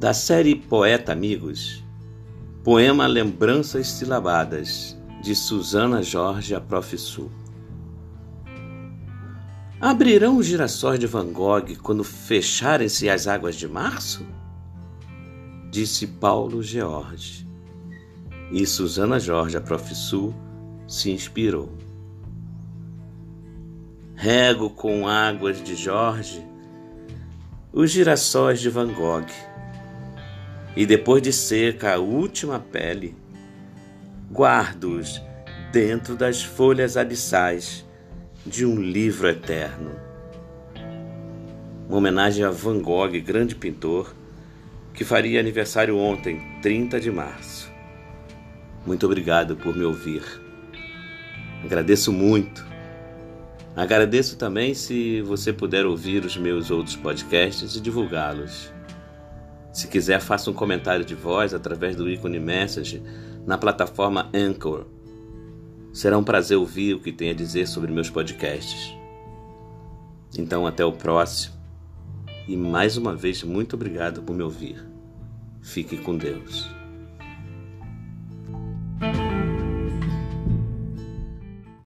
Da série Poeta Amigos, poema Lembranças Silabadas, de Susana Jorge, a Prof. Sul. Abrirão os girassóis de Van Gogh quando fecharem-se as águas de março? Disse Paulo George. E Susana Jorge, a Prof. Sul, se inspirou. Rego com águas de Jorge os girassóis de Van Gogh e depois de seca a última pele, guardo-os dentro das folhas abissais de um livro eterno. Uma homenagem a Van Gogh, grande pintor, que faria aniversário ontem, 30 de março. Muito obrigado por me ouvir. Agradeço muito. Agradeço também se você puder ouvir os meus outros podcasts e divulgá-los. Se quiser, faça um comentário de voz através do ícone Message na plataforma Anchor. Será um prazer ouvir o que tem a dizer sobre meus podcasts. Então, até o próximo. E mais uma vez, muito obrigado por me ouvir. Fique com Deus.